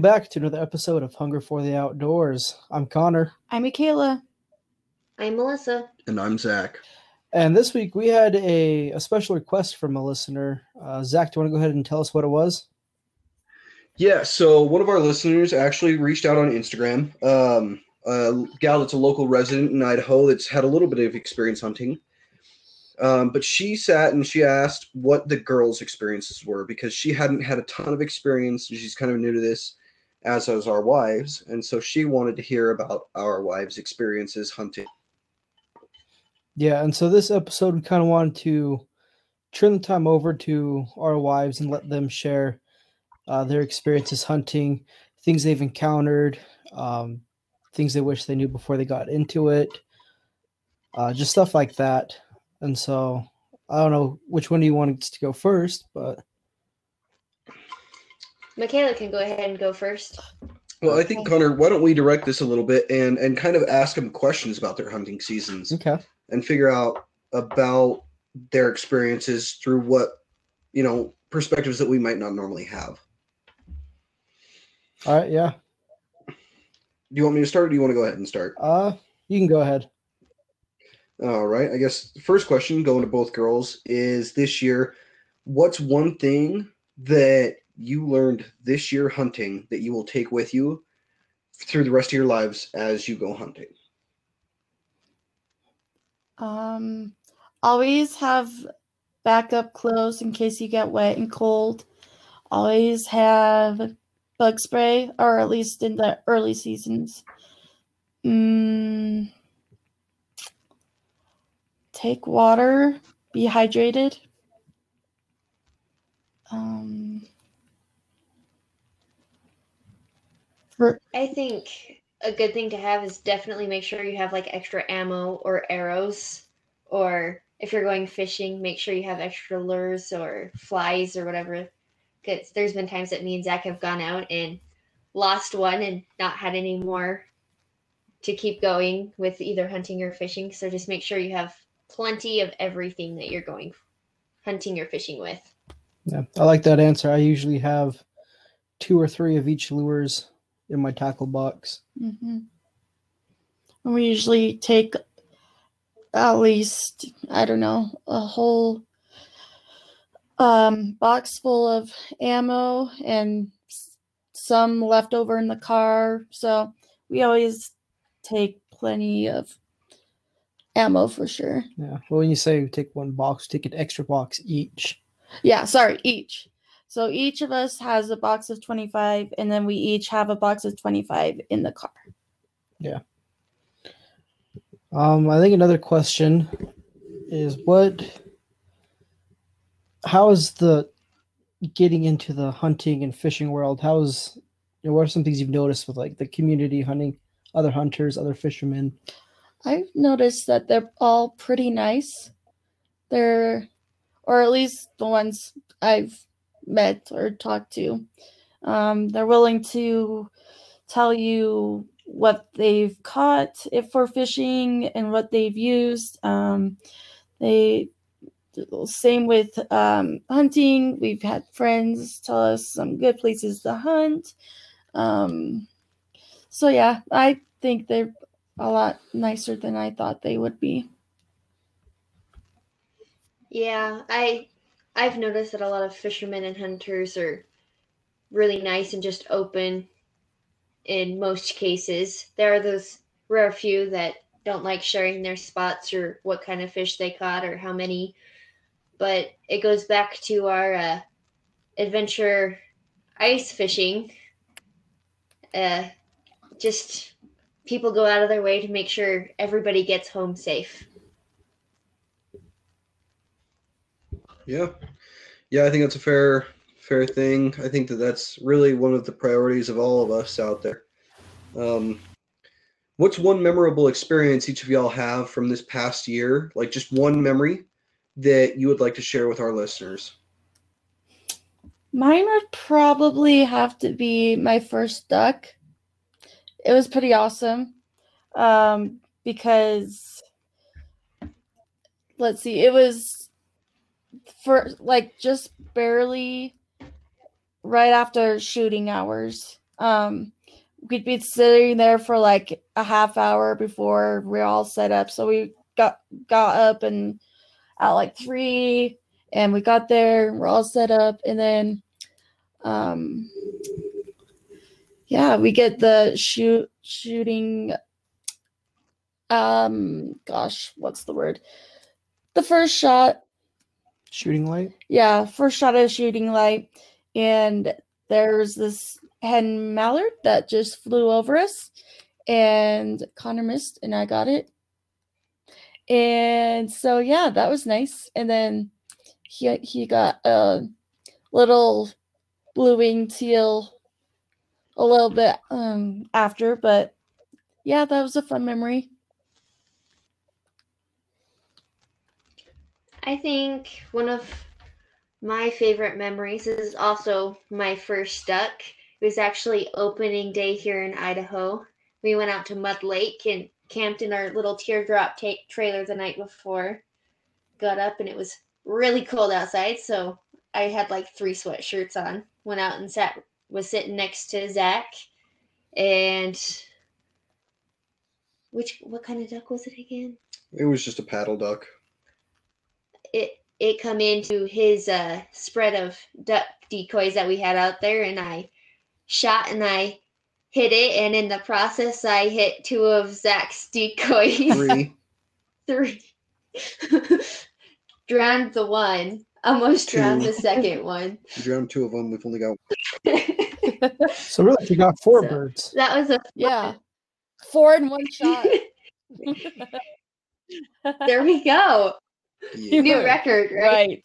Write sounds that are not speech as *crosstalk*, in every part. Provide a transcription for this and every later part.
welcome back to another episode of Hunger for the Outdoors. I'm Connor, I'm Michaela. I'm Melissa. And I'm Zach. and this week we had a, a special request from a listener. Uh, Zach, do you want to go ahead and tell us what it was? Yeah, so one of our listeners actually reached out on Instagram. Um, a gal that's a local resident in Idaho that's had a little bit of experience hunting. Um, but she sat and she asked what the girls' experiences were because she hadn't had a ton of experience. and She's kind of new to this, as as our wives. And so she wanted to hear about our wives' experiences hunting. Yeah, and so this episode we kind of wanted to turn the time over to our wives and let them share uh, their experiences hunting, things they've encountered, um, things they wish they knew before they got into it, uh, just stuff like that. And so I don't know which one do you want to go first, but Michaela can go ahead and go first. Well, I think, Connor, why don't we direct this a little bit and, and kind of ask them questions about their hunting seasons? okay. and figure out about their experiences through what you know perspectives that we might not normally have. All right, yeah. Do you want me to start or do you want to go ahead and start? Uh, you can go ahead. All right. I guess the first question going to both girls is this year, what's one thing that you learned this year hunting that you will take with you through the rest of your lives as you go hunting? Um, always have backup clothes in case you get wet and cold. Always have bug spray, or at least in the early seasons. Mm, take water, be hydrated. Um, I think a good thing to have is definitely make sure you have like extra ammo or arrows, or if you're going fishing, make sure you have extra lures or flies or whatever. Because there's been times that me and Zach have gone out and lost one and not had any more to keep going with either hunting or fishing. So just make sure you have plenty of everything that you're going hunting or fishing with. Yeah, I like that answer. I usually have two or three of each lures in my tackle box. Mm-hmm. We usually take at least, I don't know, a whole um, box full of ammo and some left over in the car. So we always take plenty of ammo for sure. Yeah. Well, when you say take one box, take an extra box each. Yeah, sorry, each. So each of us has a box of 25, and then we each have a box of 25 in the car. Yeah. Um, I think another question is what, how is the getting into the hunting and fishing world? How's, you know, what are some things you've noticed with like the community hunting, other hunters, other fishermen? I've noticed that they're all pretty nice. They're, or at least the ones I've met or talked to. Um, they're willing to tell you what they've caught if for fishing and what they've used. Um, they same with um, hunting. We've had friends tell us some good places to hunt. Um, so yeah, I think they're a lot nicer than I thought they would be. Yeah, I I've noticed that a lot of fishermen and hunters are really nice and just open in most cases. There are those rare few that don't like sharing their spots or what kind of fish they caught or how many. But it goes back to our uh, adventure ice fishing. Uh, just people go out of their way to make sure everybody gets home safe. Yeah, yeah, I think that's a fair fair thing. I think that that's really one of the priorities of all of us out there. Um, what's one memorable experience each of y'all have from this past year? Like just one memory that you would like to share with our listeners. Mine would probably have to be my first duck. It was pretty awesome. um, because let's see, it was for like just barely right after shooting hours. Um, we'd be sitting there for like a half hour before we're all set up. So we got got up and at like three, and we got there. We're all set up, and then, um, yeah, we get the shoot shooting. Um, gosh, what's the word? The first shot Shooting light. yeah, first shot of shooting light, and there's this hen mallard that just flew over us, and Connor missed, and I got it. And so yeah, that was nice. And then he he got a little blue wing teal a little bit um after, but yeah, that was a fun memory. I think one of my favorite memories is also my first duck. It was actually opening day here in Idaho. We went out to Mud Lake and camped in our little teardrop ta- trailer the night before. Got up and it was really cold outside, so I had like three sweatshirts on. Went out and sat was sitting next to Zach, and which what kind of duck was it again? It was just a puddle duck. It it come into his uh spread of duck decoys that we had out there and I shot and I hit it and in the process I hit two of Zach's decoys. Three. *laughs* Three. *laughs* drowned the one. Almost drowned the second *laughs* one. We drowned two of them. We've only got that So really, you got four So- birds. That was a Yeah. Four in one shot. there we go. Yeah. New record, right? right.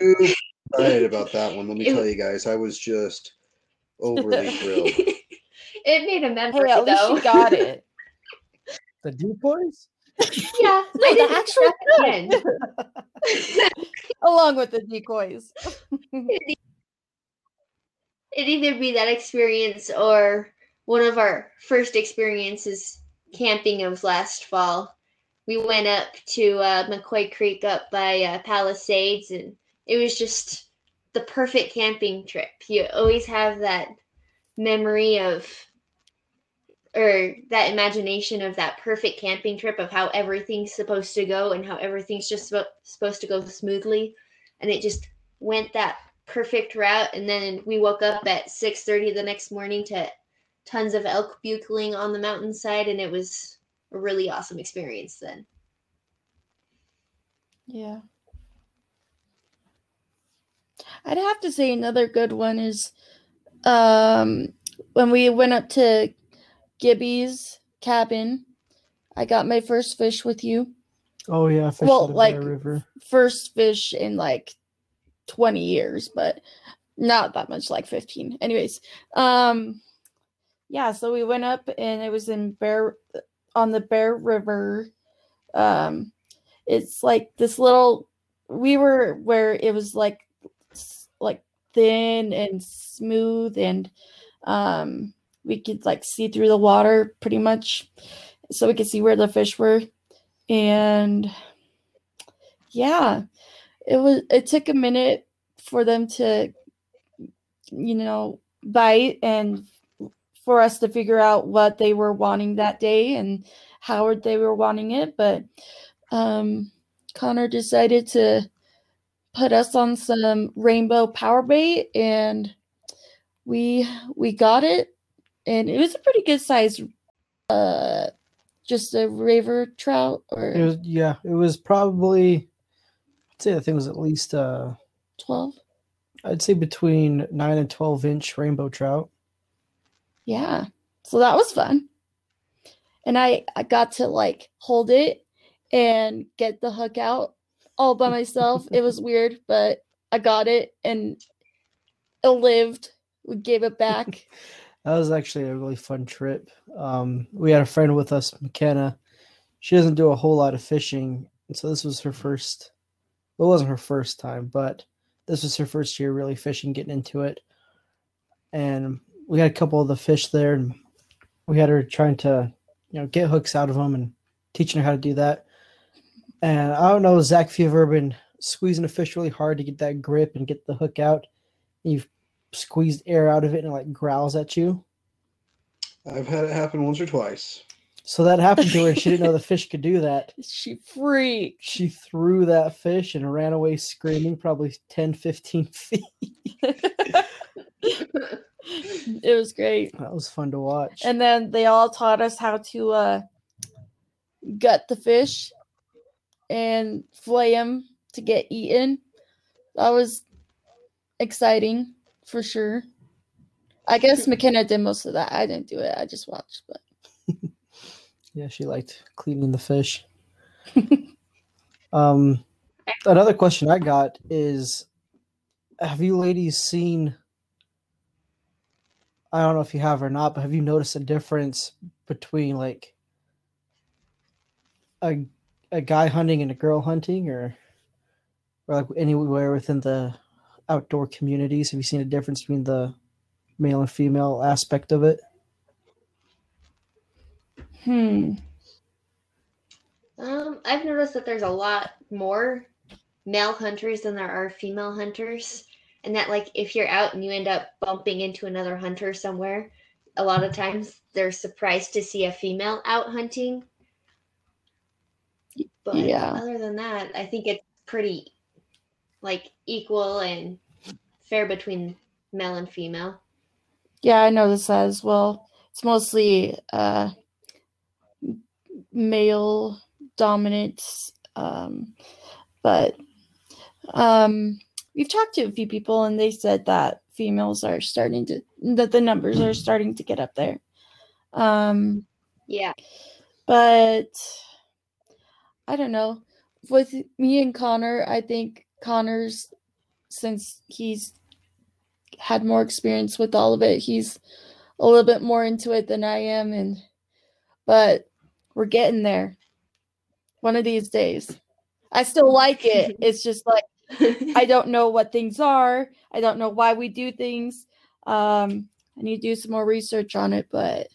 Too excited about that one. Let me It- tell you guys, I was just overly *laughs* thrilled. it made a memory Hey, at least you got it. *laughs* The decoys. yeah, *laughs* No, the actual shot again. Along with the decoys. It'd either be that experience or one of our first experiences camping of last fall. We went up to uh, McCoy Creek up by uh, Palisades, and it was just the perfect camping trip. You always have that memory of, or that imagination of that perfect camping trip of how everything's supposed to go and how everything's just supposed to go smoothly. And it just went that perfect route and then we woke up at 6.30 the next morning to tons of elk bugling on the mountainside and it was a really awesome experience then Yeah. I'd have to say another good one is um when we went up to Gibby's cabin. I got my first fish with you. Oh yeah, fish Well, like- River. First fish in like 20 years, but not that much like 15. Anyways, um yeah, so we went up and it was in Bear on the Bear River. Um it's like this little we were where it was like like thin and smooth and um we could like see through the water pretty much so we could see where the fish were and yeah it was it took a minute for them to you know bite and for us to figure out what they were wanting that day and how they were wanting it but um connor decided to put us on some rainbow power bait and we we got it and it was a pretty good size uh just a river trout or It was yeah, it was probably I'd say the thing was at least uh 12 I'd say between nine and twelve inch rainbow trout. Yeah. So that was fun. And I I got to like hold it and get the hook out all by myself. it was *laughs* weird, but I got it and it lived. We gave it back. *laughs* That was actually a really fun trip. Um, we had a friend with us, McKenna. She doesn't do a whole lot of fishing, so this was her first. Well, it wasn't her first time, but this was her first year really fishing, getting into it. And we had a couple of the fish there, and we had her trying to you know, get hooks out of them and teaching her how to do that. And I don't know, Zach, if you've ever been squeezing a fish really hard to get that grip and get the hook out, and you've squeezed air out of it and it like growls at you. I've had it happen once or twice. So that happened to her. She didn't know the *laughs* fish could do that. She freaked. She threw that fish and ran away screaming, probably 10, 15 feet. *laughs* *laughs* it was great. That was fun to watch. And then they all taught us how to uh, gut the fish and flay them to get eaten. That was exciting for sure. I guess McKenna did most of that. I didn't do it. I just watched, but *laughs* Yeah, she liked cleaning the fish. *laughs* um, another question I got is Have you ladies seen? I don't know if you have or not, but have you noticed a difference between like a a guy hunting and a girl hunting, or or like anywhere within the outdoor communities? Have you seen a difference between the male and female aspect of it? hmm. Um, I've noticed that there's a lot more male hunters than there are female hunters, and that like if you're out and you end up bumping into another hunter somewhere, a lot of times they're surprised to see a female out hunting. But Yeah. other than that, I think it's pretty like equal and fair between male and female. Yeah, I noticed that as well. It's mostly uh, male dominance, um, but um, we've talked to a few people, and they said that females are starting to that the numbers are starting to get up there. Um, Yeah. but I don't know. With me and Connor, I think Connor's since he's had more experience with all of it, he's a little bit more into it than I am and but we're getting there. One of these days. I still like it. *laughs* It's just like I don't know what things are. I don't know why we do things. Um I need to do some more research on it, but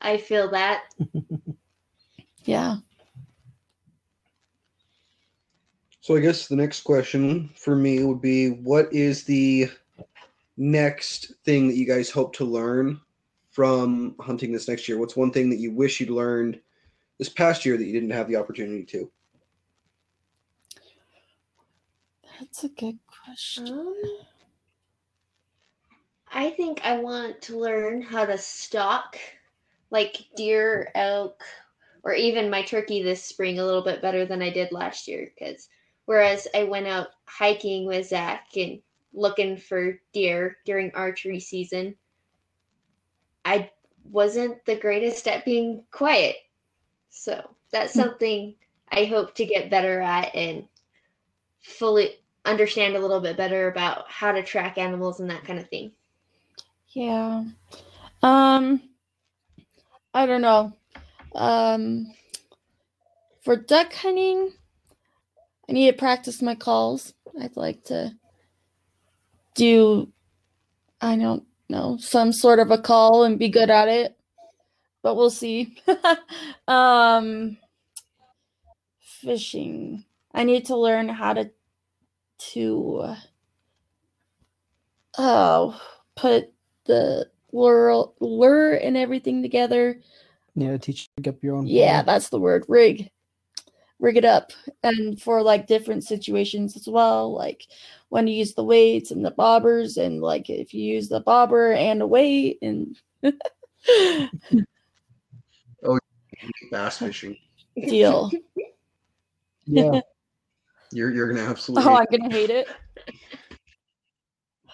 I feel that. *laughs* yeah. So I guess the next question for me would be what is the next thing that you guys hope to learn from hunting this next year? What's one thing that you wish you'd learned this past year that you didn't have the opportunity to? That's a good question. Um, I think I want to learn how to stalk like deer, elk, or even my turkey this spring a little bit better than I did last year. Because whereas I went out hiking with Zach and looking for deer during archery season, I wasn't the greatest at being quiet. So that's Hmm. something I hope to get better at and fully understand a little bit better about how to track animals and that kind of thing. Yeah. Um I don't know. Um for duck hunting, I need to practice my calls. I'd like to do I don't know, some sort of a call and be good at it. But we'll see. *laughs* um fishing. I need to learn how to to oh put the lure lure and everything together. Yeah, teach you to get your own. Yeah, ball. that's the word. Rig. Rig it up. And for like different situations as well, like when you use the weights and the bobbers, and like if you use the bobber and a weight and *laughs* oh, Bass fishing. deal. yeah. You're you're gonna *laughs* absolutely Oh, I'm gonna hate it.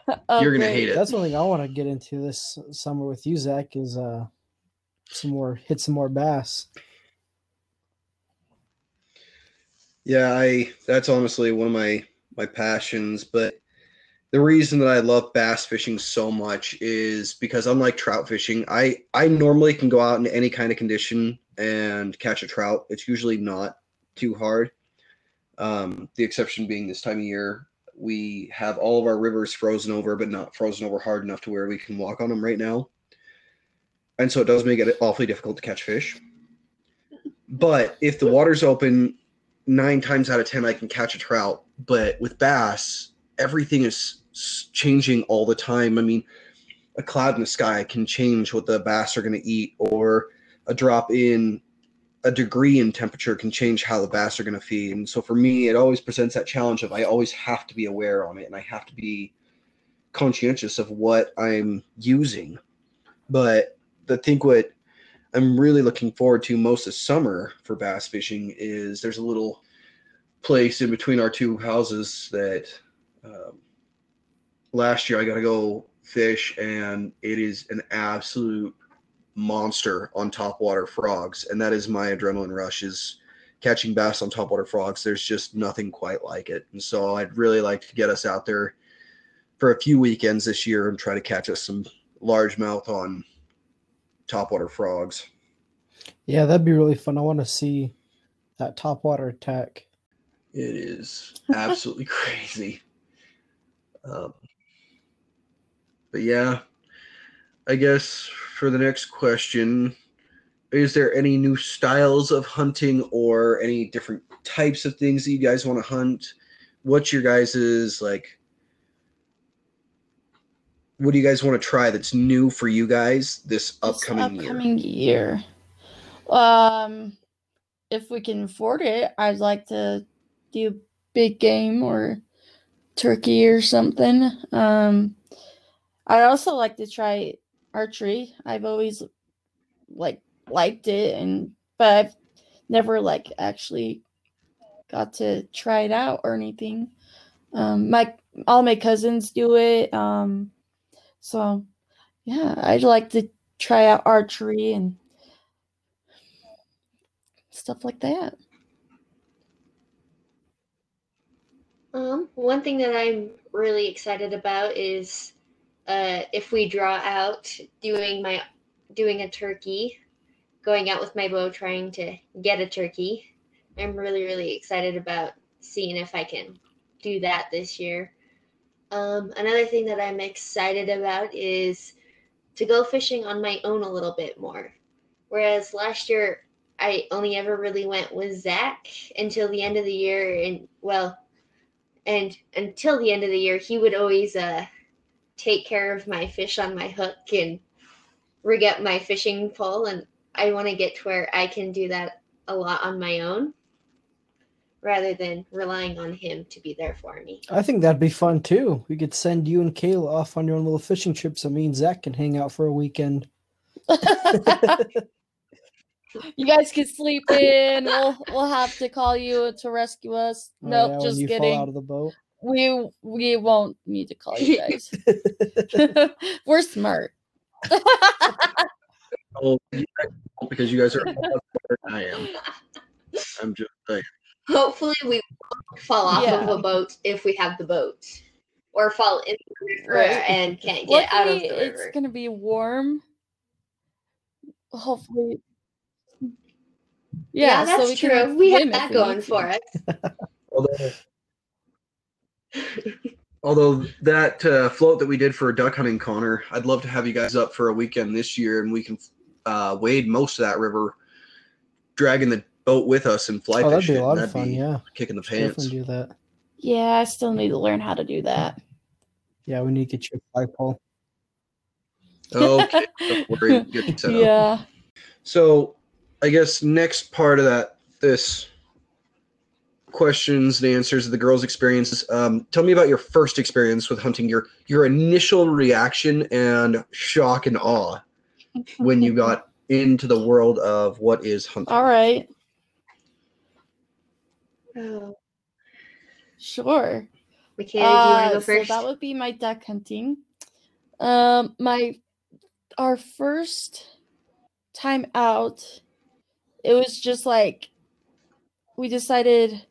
*laughs* You're gonna hate it. That's one thing I want to get into this summer with you, Zach. Is uh, some more hit some more bass. Yeah, I that's honestly one of my my passions, but the reason that I love bass fishing so much is because unlike trout fishing, I I normally can go out in any kind of condition and catch a trout. It's usually not too hard. Um, the exception being this time of year, we have all of our rivers frozen over, but not frozen over hard enough to where we can walk on them right now. and so it does make it awfully difficult to catch fish. But if the water's open, nine times out of ten I can catch a trout. But with bass, everything is changing all the time. I mean, a cloud in the sky can change what the bass are going to eat, or a drop in a degree in temperature can change how the bass are going to feed. And so for me, it always presents that challenge of I always have to be aware on it, and I have to be conscientious of what I'm using. But I think what I'm really looking forward to most this summer for bass fishing is there's a little place in between our two houses that um, last year I got to go fish, and it is an absolute monster on topwater frogs, and that is my adrenaline rush is catching bass on topwater frogs. There's just nothing quite like it, and so I'd really like to get us out there for a few weekends this year and try to catch us some largemouth on topwater frogs. Yeah, that'd be really fun. I want to see that top water attack. It is *laughs* absolutely crazy. Um, but yeah, I guess for the next question, is there any new styles of hunting or any different types of things that you guys want to hunt? What's your guys's like? What do you guys want to try that's new for you guys this This upcoming, year? upcoming year. Um, if we can afford it, I'd like to do big game or turkey or something. Um, I'd also like to try archery. I've always like liked it, and but I've never like actually got to try it out or anything. Um, my all my cousins do it. Um, so yeah, I'd like to try out archery and stuff like that. Um, one thing that I'm really excited about is uh, if we draw out doing my doing a turkey, going out with my bow trying to get a turkey. I'm really really excited about seeing if I can do that this year. Um, another thing that I'm excited about is to go fishing on my own a little bit more. Whereas last year I only ever really went with Zach until the end of the year, and well, and until the end of the year, he would always uh, take care of my fish on my hook and rig up my fishing pole. And I want to get to where I can do that a lot on my own rather than relying on him to be there for me. I think that'd be fun too. We could send you and Kayla off on your own little fishing trip so me and Zach can hang out for a weekend. *laughs* you guys can sleep in. We'll we'll have to call you to rescue us. Oh, nope, yeah, just you fall kidding. out of the boat. We we won't need to call you *laughs* guys. *laughs* We're smart. Oh, you guys won't because you guys are *laughs* smarter than I am. I'm just like, Hopefully, we won't fall off Yeah. of a boat if we have the boat, or fall in the river Right. and can't get out of Luckily, the it's gonna be warm. Hopefully. Yeah, Yeah, so that's we true. can We have swim if that going for us. Although although that uh, float that we did for a duck hunting, Connor, I'd love to have you guys up for a weekend this year, and we can uh, wade most of that river, dragging the boat with us and fly Oh, that'd fish be a lot of that'd fun. be Yeah, kicking the pants. definitely do that. Yeah, I still need to learn how to do that. Yeah, we need to get you a fly pole. Okay, *laughs* don't worry, get you set up. yeah. So, I guess next part of that, this questions and answers of the girls' experiences. Um, tell me about your first experience with hunting. Your your initial reaction and shock and awe when you got *laughs* into the world of what is hunting. All right. Oh, Sure. Michaela, do you want Uh, to go first? So that would be my duck hunting. Um, my our first time out, it was just like we decided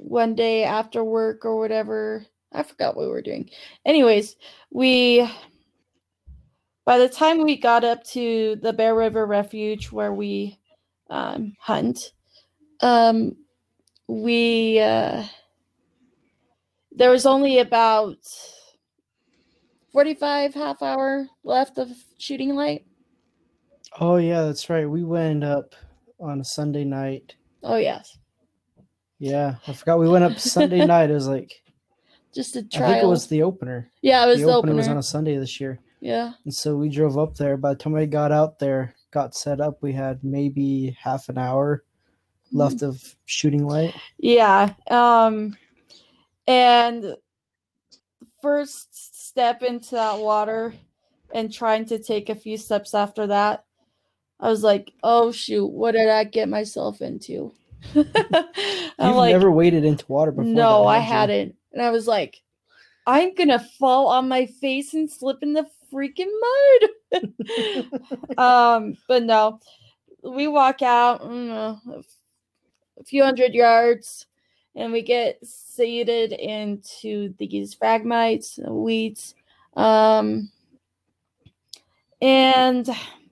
one day after work or whatever. I forgot what we were doing. Anyways, we by the time we got up to the Bear River Refuge where we um, hunt, um, we uh, there was only about 45 half hour left of shooting light Oh yeah, that's right. We went up on a Sunday night. Oh yes, Yeah, I forgot we went up Sunday night. It was like *laughs* just a trial. I think it was the opener. yeah, it was the the, opener opener. was on a Sunday this year, yeah, and so we drove up there. By the time I got out there, got set up, we had maybe half an hour left of shooting light. yeah. Um, and first step into that water, and trying to take a few steps after that, I was like, "Oh shoot, what did I get myself into?" *laughs* You've like, never waded into water before. No, I hadn't. And I was like, I'm gonna fall on my face and slip in the freaking mud. *laughs* um, but no, we walk out mm, a few hundred yards and we get seated into these phragmites, weeds. Um, and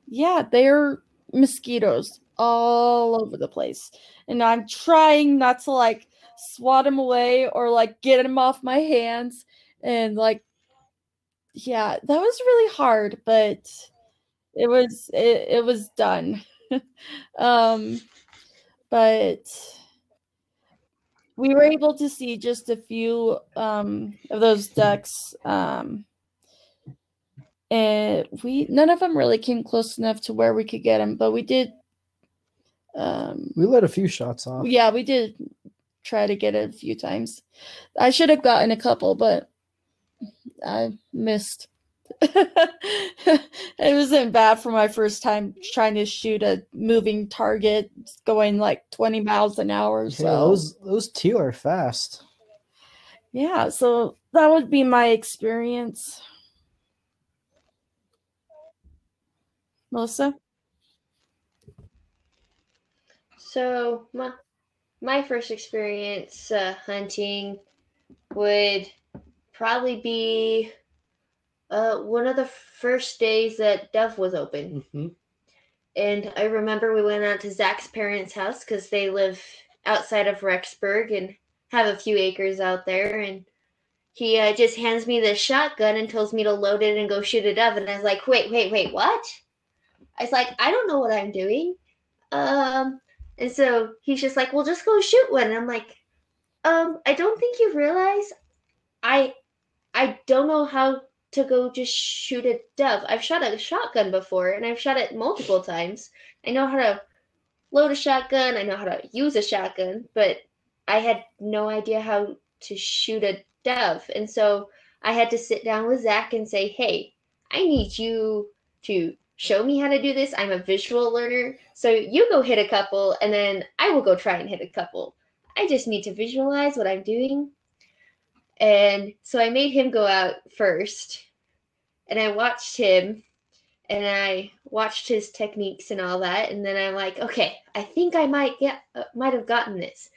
yeah, they're mosquitoes all over the place. And I'm trying not to like swat them away or like get them off my hands. And like, yeah, that was really hard, but it was it, it was done. *laughs* um, but we were able to see just a few um, of those ducks. Um, and we none of them really came close enough to where we could get them, but we did. Um, We let a few shots off. yeah, we did try to get it a few times. I should have gotten a couple, but I missed. *laughs* it wasn't bad for my first time trying to shoot a moving target going like 20 miles an hour. Yeah, those those teal are fast. yeah, so that would be my experience. Melissa? So my my first experience uh, hunting would probably be uh, one of the first days that Dove was open. Mhm. And I remember we went out to Zach's parents' house because they live outside of Rexburg and have a few acres out there. And he uh, just hands me this shotgun and tells me to load it and go shoot a dove. And I was like, wait, wait, wait, what? I was like, I don't know what I'm doing. Um, and so he's just like, well, just go shoot one. And I'm like, um, I don't think you realize I I don't know how to go just shoot a dove. I've shot a shotgun before and I've shot it multiple times. I know how to load a shotgun, I know how to use a shotgun, but I had no idea how to shoot a dove. And so I had to sit down with Zach and say, hey, I need you to show me how to do this. I'm a visual learner. So you go hit a couple and then I will go try and hit a couple. I just need to visualize what I'm doing. And so I made him go out first. And I watched him and I watched his techniques and all that. And then I'm like, okay, I think I might get, uh, might have gotten this.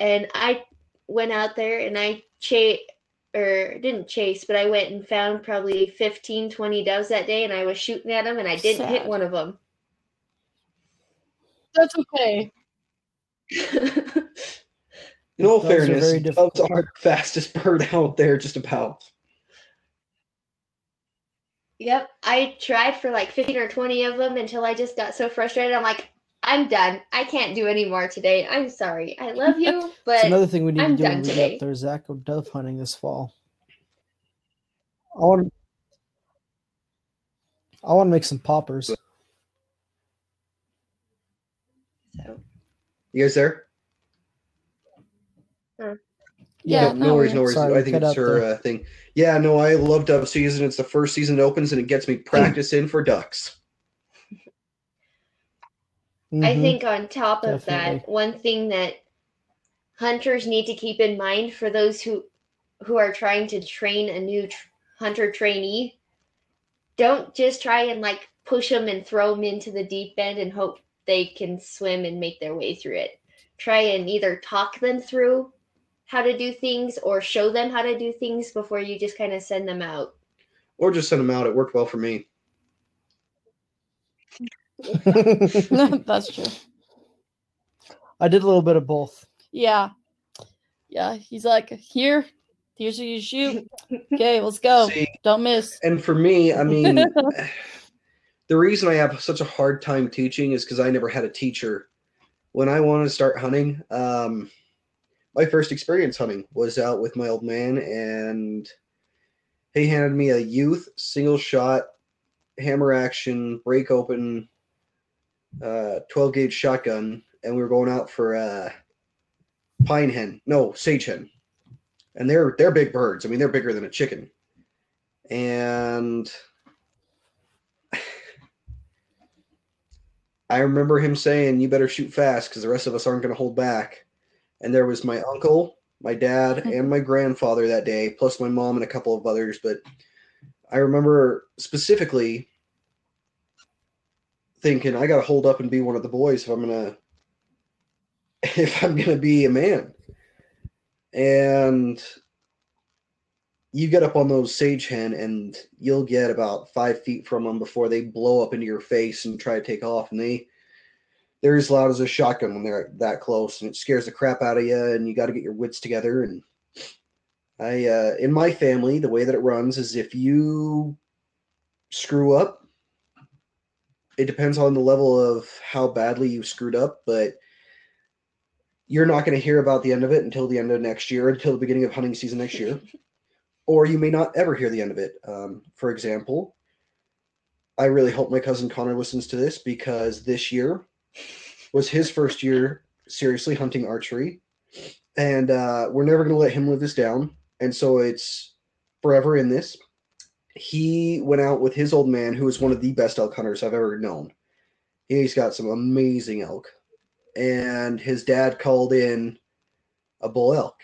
And I went out there and I chased, or didn't chase, but I went and found probably 15, 20 doves that day. And I was shooting at them and I didn't hit one of them. That's okay. In all Doves fairness, very doves are the fastest *laughs* bird out there, just about. Yep, I tried for like 15 or 20 of them until I just got so frustrated. I'm like, I'm done. I can't do any more today. I'm sorry. I love you, *laughs* It's but another thing we need I'm to do when done we today. get up there. Zach go dove hunting this fall. I want. I want to make some poppers. so, You guys there? Yeah, no, no worries, no worries. Sorry, I think it's her uh, thing. Yeah, no, I love dove season. It's the first season it opens, and it gets me practice in for ducks. I Mhm. think on top of Definitely. that, one thing that hunters need to keep in mind for those who who are trying to train a new tr- hunter trainee, don't just try and like push them and throw them into the deep end and hope they can swim and make their way through it. Try and either talk them through how to do things or show them how to do things before you just kind of send them out. Or just send them out. It worked well for me. *laughs* That's true. I did a little bit of both. Yeah. Yeah. He's like, here, here's who you shoot. Okay, let's go. See, Don't miss. and for me, I mean, *laughs* the reason I have such a hard time teaching is because I never had a teacher. When I wanted to start hunting, um, my first experience hunting was out with my old man, and he handed me a youth single shot hammer action break open uh, 12 gauge shotgun, and we were going out for uh, pine hen, no sage hen, and they're they're big birds. I mean, they're bigger than a chicken, and *sighs* I remember him saying, "You better shoot fast because the rest of us aren't going to hold back." And there was my uncle, my dad, *laughs* and my grandfather that day, plus my mom and a couple of others. But I remember specifically thinking, "I got to hold up and be one of the boys if I'm gonna *laughs* if I'm gonna be a man." And you get up on those sage hen and you'll get about five feet from them before they blow up into your face and try to take off and they they're as loud as a shotgun when they're that close and it scares the crap out of you and you got to get your wits together and i uh, in my family the way that it runs is if you screw up it depends on the level of how badly you screwed up but you're not going to hear about the end of it until the end of next year until the beginning of hunting season next year *laughs* or you may not ever hear the end of it. Um, for example, I really hope my cousin Connor listens to this because this year was his first year seriously hunting archery, and uh, we're never going to let him live this down. And so it's forever in this. He went out with his old man, who is one of the best elk hunters I've ever known. He's got some amazing elk, and his dad called in a bull elk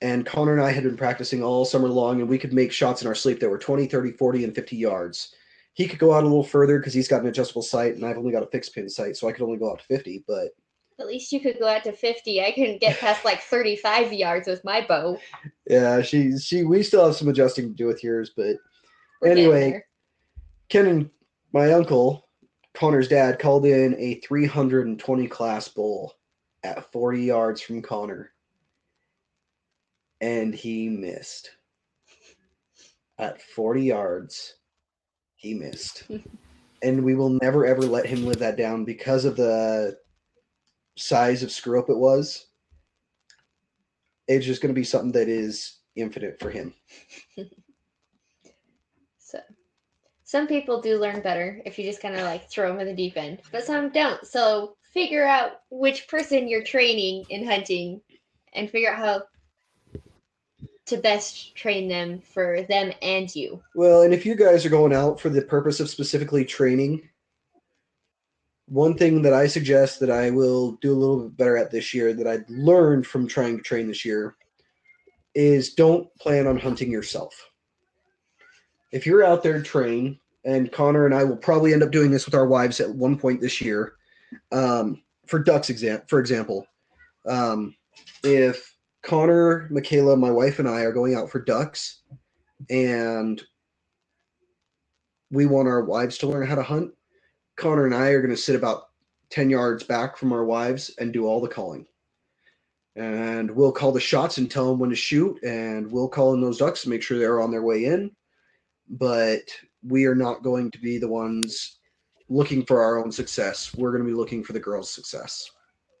and Connor and I had been practicing all summer long, and we could make shots in our sleep that were 20, 30, 40, and 50 yards. He could go out a little further because he's got an adjustable sight, and I've only got a fixed pin sight, so I could only go out to 50. But At least you could go out to 50. I couldn't get past like 35 yards with my bow. yeah, she, she, we still have some adjusting to do with yours. But We're anyway. Ken and my uncle, Connor's dad, called in a 320 class bull at 40 yards from Connor. And he missed. At 40 yards, he missed. *laughs* and we will never ever let him live that down because of the size of screw up it was. It's just going to be something that is infinite for him. *laughs* So, some people do learn better if you just kind of like throw them in the deep end, but some don't. So, figure out which person you're training in hunting and figure out how to best train them for them and you. Well, and if you guys are going out for the purpose of specifically training, one thing that I suggest that I will do a little bit better at this year that I've learned from trying to train this year is don't plan on hunting yourself. If you're out there to train, and Connor and I will probably end up doing this with our wives at one point this year, um, for ducks, exam- for example, um, if Connor, Michaela, my wife, and I are going out for ducks, and we want our wives to learn how to hunt. Connor and I are going to sit about 10 yards back from our wives and do all the calling. And we'll call the shots and tell them when to shoot, and we'll call in those ducks to make sure they're on their way in. But we are not going to be the ones looking for our own success. We're going to be looking for the girls' success.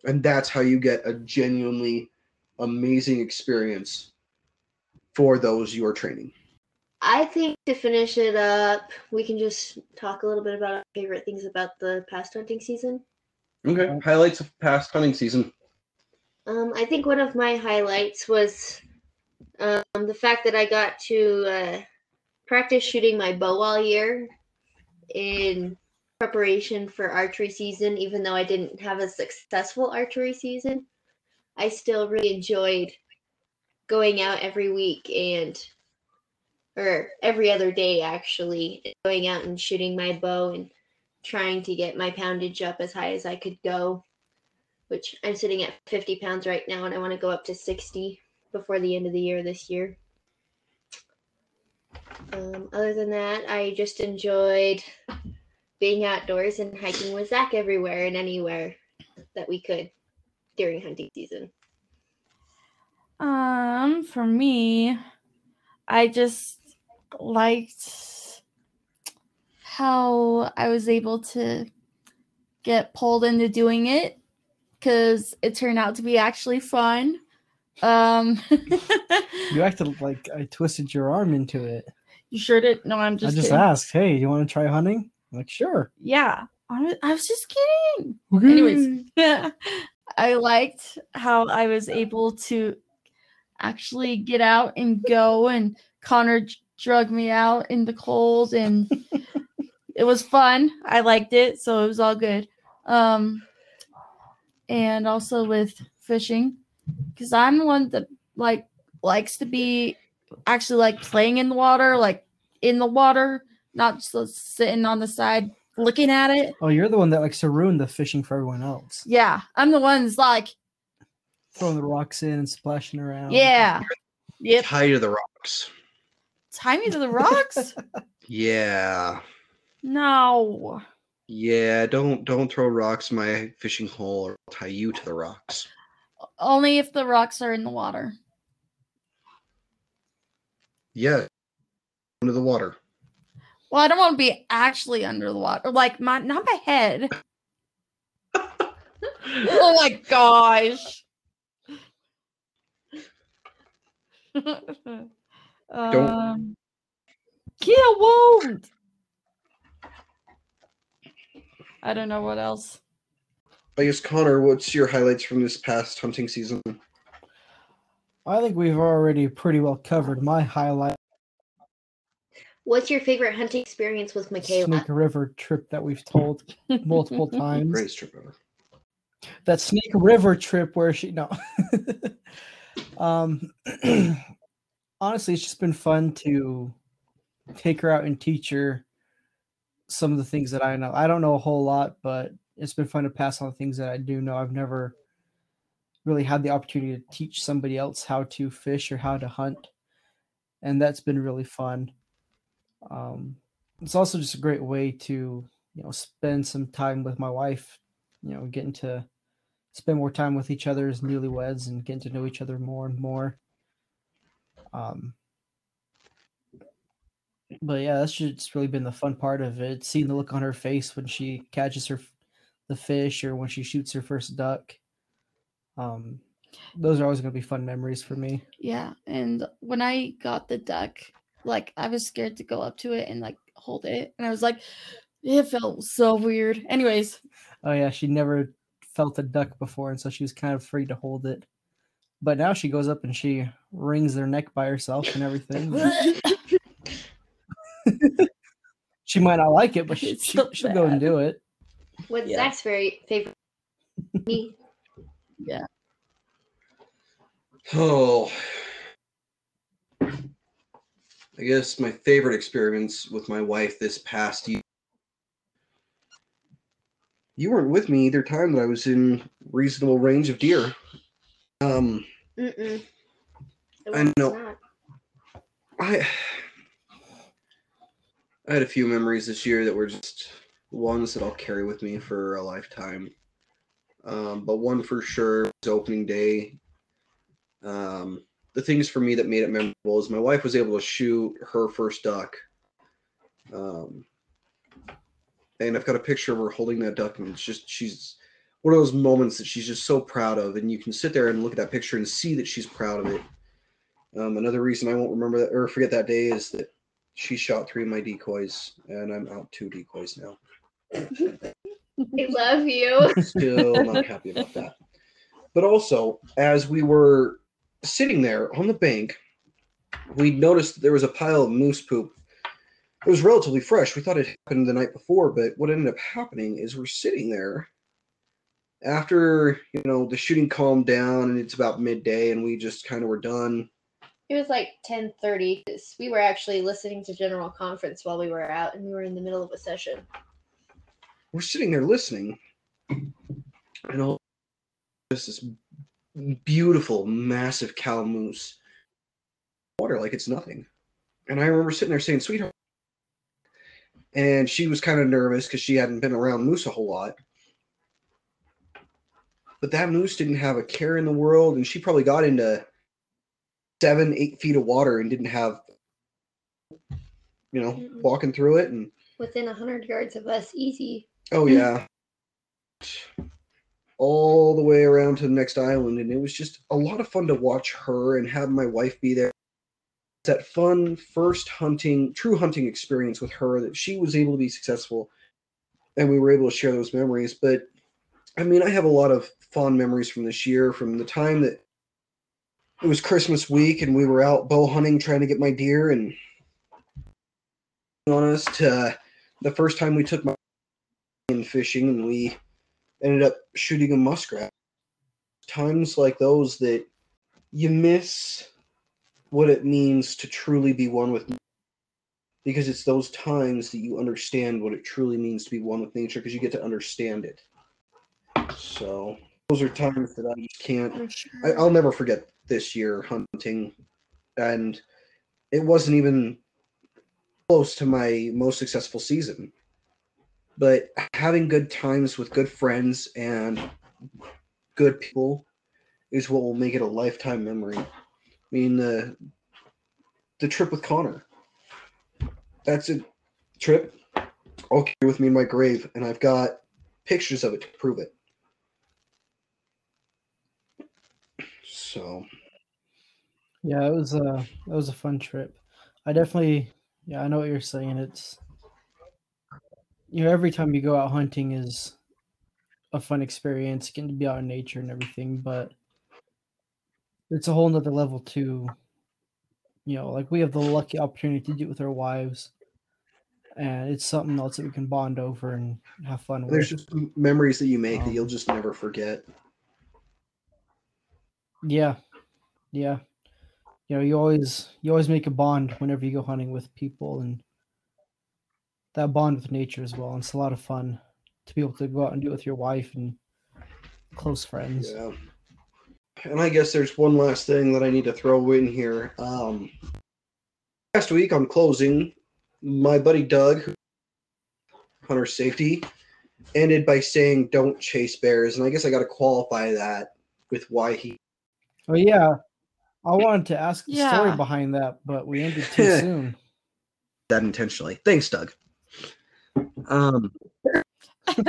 And that's how you get a genuinely amazing experience for those you are training. I think to finish it up, we can just talk a little bit about our favorite things about the past hunting season. Okay. Highlights of past hunting season. Um, I think one of my highlights was um, the fact that I got to uh, practice shooting my bow all year in preparation for archery season. Even though I didn't have a successful archery season, I still really enjoyed going out every week and or every other day actually going out and shooting my bow and trying to get my poundage up as high as I could go which I'm sitting at 50 pounds right now, and I want to go up to 60 before the end of the year this year. Um, other than that, I just enjoyed being outdoors and hiking with Zach everywhere and anywhere that we could during hunting season. Um, for me, I just liked how I was able to get pulled into doing it because it turned out to be actually fun. Um, *laughs* You acted like I twisted your arm into it. you sure did? No, I'm just. I just kidding. asked, "Hey, you want to try hunting?" I'm like, sure. Yeah, I was, just kidding. Anyways, *laughs* I liked how I was able to actually get out and go, and Connor drug me out in the cold, and it was fun. I liked it, so it was all good. Um, and also with fishing, because I'm the one that like likes to be actually like playing in the water, like in the water, not just sitting on the side looking at it. Oh, you're the one that likes to ruin the fishing for everyone else, Yeah, I'm the one's like, throwing the rocks in and splashing around. yeah, yep. Tie to the rocks. Tie me to the rocks? Yeah. no. Yeah, don't don't throw rocks in my fishing hole or I'll tie you to the rocks. Only if the rocks are in the water. Yeah. Under the water. Well, I don't want to be actually under the water. Like my not my head. *laughs* oh my gosh. *laughs* um, yeah, won't. I don't know what else. I guess Connor, what's your highlights from this past hunting season? I think we've already pretty well covered my highlight What's your favorite hunting experience with Michaela? Snake River trip that we've told multiple *laughs* times. Greatest trip ever. that Snake River trip where she no. *laughs* um *clears throat* honestly it's just been fun to take her out and teach her some of the things that I know. I don't know a whole lot, but it's been fun to pass on the things that I do know. I've never really had the opportunity to teach somebody else how to fish or how to hunt. And that's been really fun. Um it's also just a great way to, you know, spend some time with my wife, you know, getting to spend more time with each other as newlyweds and getting to know each other more and more. Um, but yeah, that's just really been the fun part of it. Seeing the look on her face when she catches her the fish or when she shoots her first duck. Um, those are always going to be fun memories for me. Yeah, and when I got the duck, like I was scared to go up to it and like hold it, and I was like, it felt so weird. Anyways, Oh yeah, she never felt a duck before, and so she was kind of afraid to hold it. But now she goes up and she wrings their neck by herself and everything. *laughs* she might not like it, but she, It's she, so she'll go and do it. What's Yeah. Zach's very favorite? Me. Yeah. *sighs* Oh, I guess my favorite experience with my wife this past year. You weren't with me either time that I was in reasonable range of deer. Um, Mm-mm. I know. not. I I had a few memories this year that were just ones that I'll carry with me for a lifetime. Um, but one for sure was opening day. Um, the things for me that made it memorable is my wife was able to shoot her first duck. Um, and I've got a picture of her holding that duck, and it's just she's one of those moments that she's just so proud of, and you can sit there and look at that picture and see that she's proud of it. Um, another reason I won't remember that or forget that day is that she shot three of my decoys, and I'm out two decoys now. I love you. *laughs* Still not happy about that. But also, as we were sitting there on the bank, we noticed that there was a pile of moose poop. It was relatively fresh. We thought it happened the night before, but what ended up happening is we're sitting there after you know the shooting calmed down and it's about midday and we just kind of were done It was like ten thirty. We were actually listening to general conference while we were out, and we were in the middle of a session. we're sitting there listening, and all this beautiful, massive cow moose water like it's nothing. And I remember sitting there saying, "Sweetheart," and she was kind of nervous because she hadn't been around moose a whole lot. But that moose didn't have a care in the world, and she probably got into seven, eight feet of water and didn't have, you know, Mm-mm. walking through it and within a 100 yards of us, easy. Oh *laughs* yeah. All the way around to the next island, and it was just a lot of fun to watch her and have my wife be there. That fun first hunting, true hunting experience with her that she was able to be successful, and we were able to share those memories. But I mean, I have a lot of fond memories from this year, from the time that it was Christmas week and we were out bow hunting trying to get my deer and on us to the first time we took my in fishing and we ended up shooting a muskrat. Times like those that you miss what it means to truly be one with because it's those times that you understand what it truly means to be one with nature because you get to understand it. So those are times that I just can't sure. I, I'll never forget this year hunting, and it wasn't even close to my most successful season. But having good times with good friends and good people is what will make it a lifetime memory. I mean, the the trip with Connor. That's a trip I'll carry with me in my grave, and I've got pictures of it to prove it. So Yeah, it was a it was a fun trip. I definitely yeah, I know what you're saying. It's you know, every time you go out hunting is a fun experience, getting to be out in nature and everything, but it's a whole nother level too. You know, like we have the lucky opportunity to do it with our wives. And it's something else that we can bond over and have fun with. there's just memories that you make that Um, you'll just never forget. Yeah. Yeah. You know, you always you always make a bond whenever you go hunting with people and that bond with nature as well. And it's a lot of fun to be able to go out and do it with your wife and close friends. Yeah. And I guess there's one last thing that I need to throw in here. Um, last week on closing, my buddy Doug, hunter safety, ended by saying, "Don't chase bears," and I guess I got to qualify that with why he. Oh yeah. I wanted to ask the story behind that, but we ended *laughs* too soon. that intentionally. Thanks, Doug. Um, *laughs*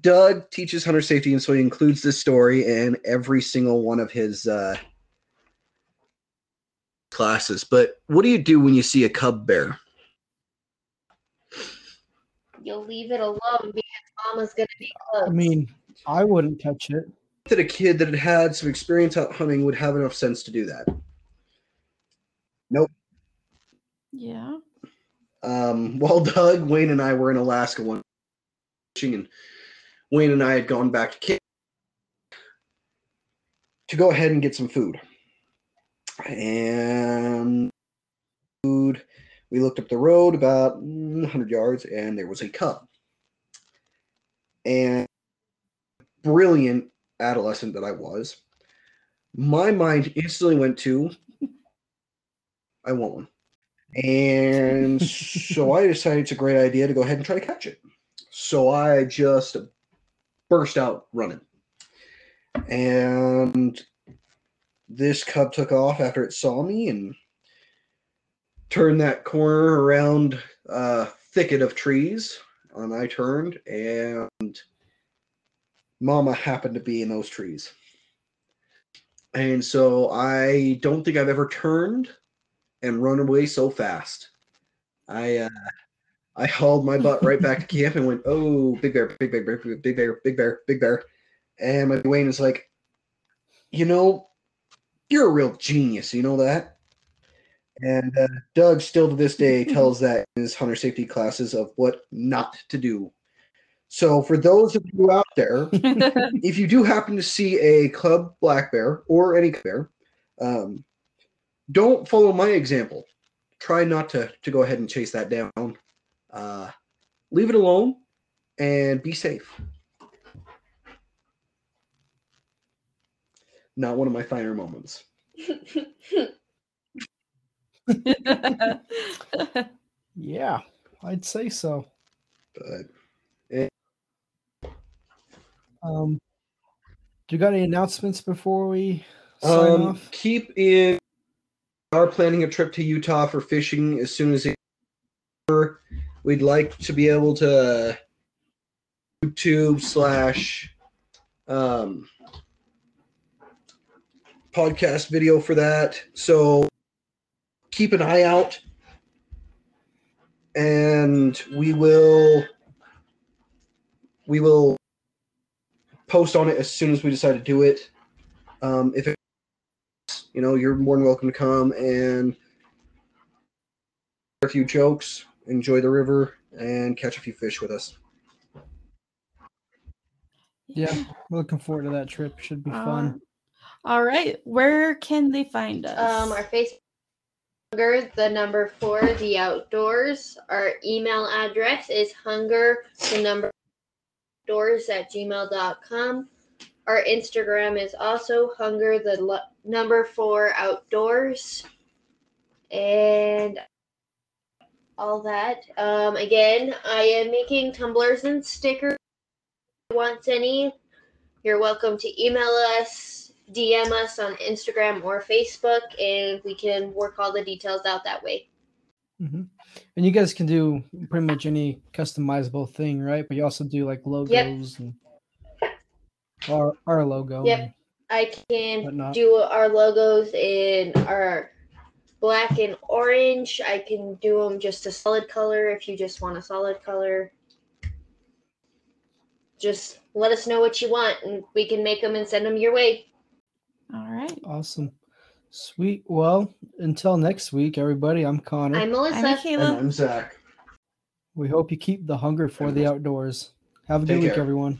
Doug teaches hunter safety, and so he includes this story in every single one of his uh, classes. But what do you do when you see a cub bear? You'll leave it alone because mama's gonna be close. I mean, I wouldn't touch it. That a kid that had had some experience out hunting would have enough sense to do that. Nope. Yeah. Um, while Doug, Wayne, and I were in Alaska one fishing, and Wayne and I had gone back to camp to go ahead and get some food. And food, we looked up the road about mm, 100 yards, and there was a cub. And brilliant adolescent that I was, my mind instantly went to, I want one. And *laughs* so I decided it's a great idea to go ahead and try to catch it. So I just burst out running. And this cub took off after it saw me and turned that corner around a thicket of trees. And I turned, and Mama happened to be in those trees. And so I don't think I've ever turned and run away so fast. I uh, I hauled my butt right back to camp and went, "Oh, big bear, big bear, big bear, big bear, big bear, big bear," and my Wayne is like, "You know, you're a real genius. You know that." And uh, Doug still to this day *laughs* tells that in his hunter safety classes of what not to do. So for those of you out there, *laughs* if you do happen to see a club black bear or any bear, um, don't follow my example. Try not to to go ahead and chase that down. Uh, leave it alone and be safe. Not one of my finer moments. Yeah, I'd say so. But Um, do you got any announcements before we sign um, off? keep in. Are planning a trip to Utah for fishing as soon as it we'd like to be able to YouTube slash um, podcast video for that. So keep an eye out, and we will we will post on it as soon as we decide to do it. Um, if it, you know, you're more than welcome to come and a few jokes, enjoy the river, and catch a few fish with us. Yeah, we're looking forward to that trip. Should be fun. Uh, all right. Where can they find us? Um, our Facebook, hunger, the number four, the outdoors. Our email address is hunger, the number doors at gmail.com. Our Instagram is also hunger, the lo- number four outdoors. And all that. Um, again, I am making tumblers and stickers. If you Want any? You're welcome to email us, DM us on Instagram or Facebook, and we can work all the details out that way. hmm And you guys can do pretty much any customizable thing, right? But you also do like logos and our our logo. Yep. I can whatnot. do our logos in our black and orange. I can do them just a solid color if you just want a solid color. Just let us know what you want, and we can make them and send them your way. all right. Awesome. Sweet. Well, until next week, everybody, I'm Connor. I'm Melissa. I'm And I'm Zach. we hope you keep the hunger for the outdoors. Have a good week, care. everyone.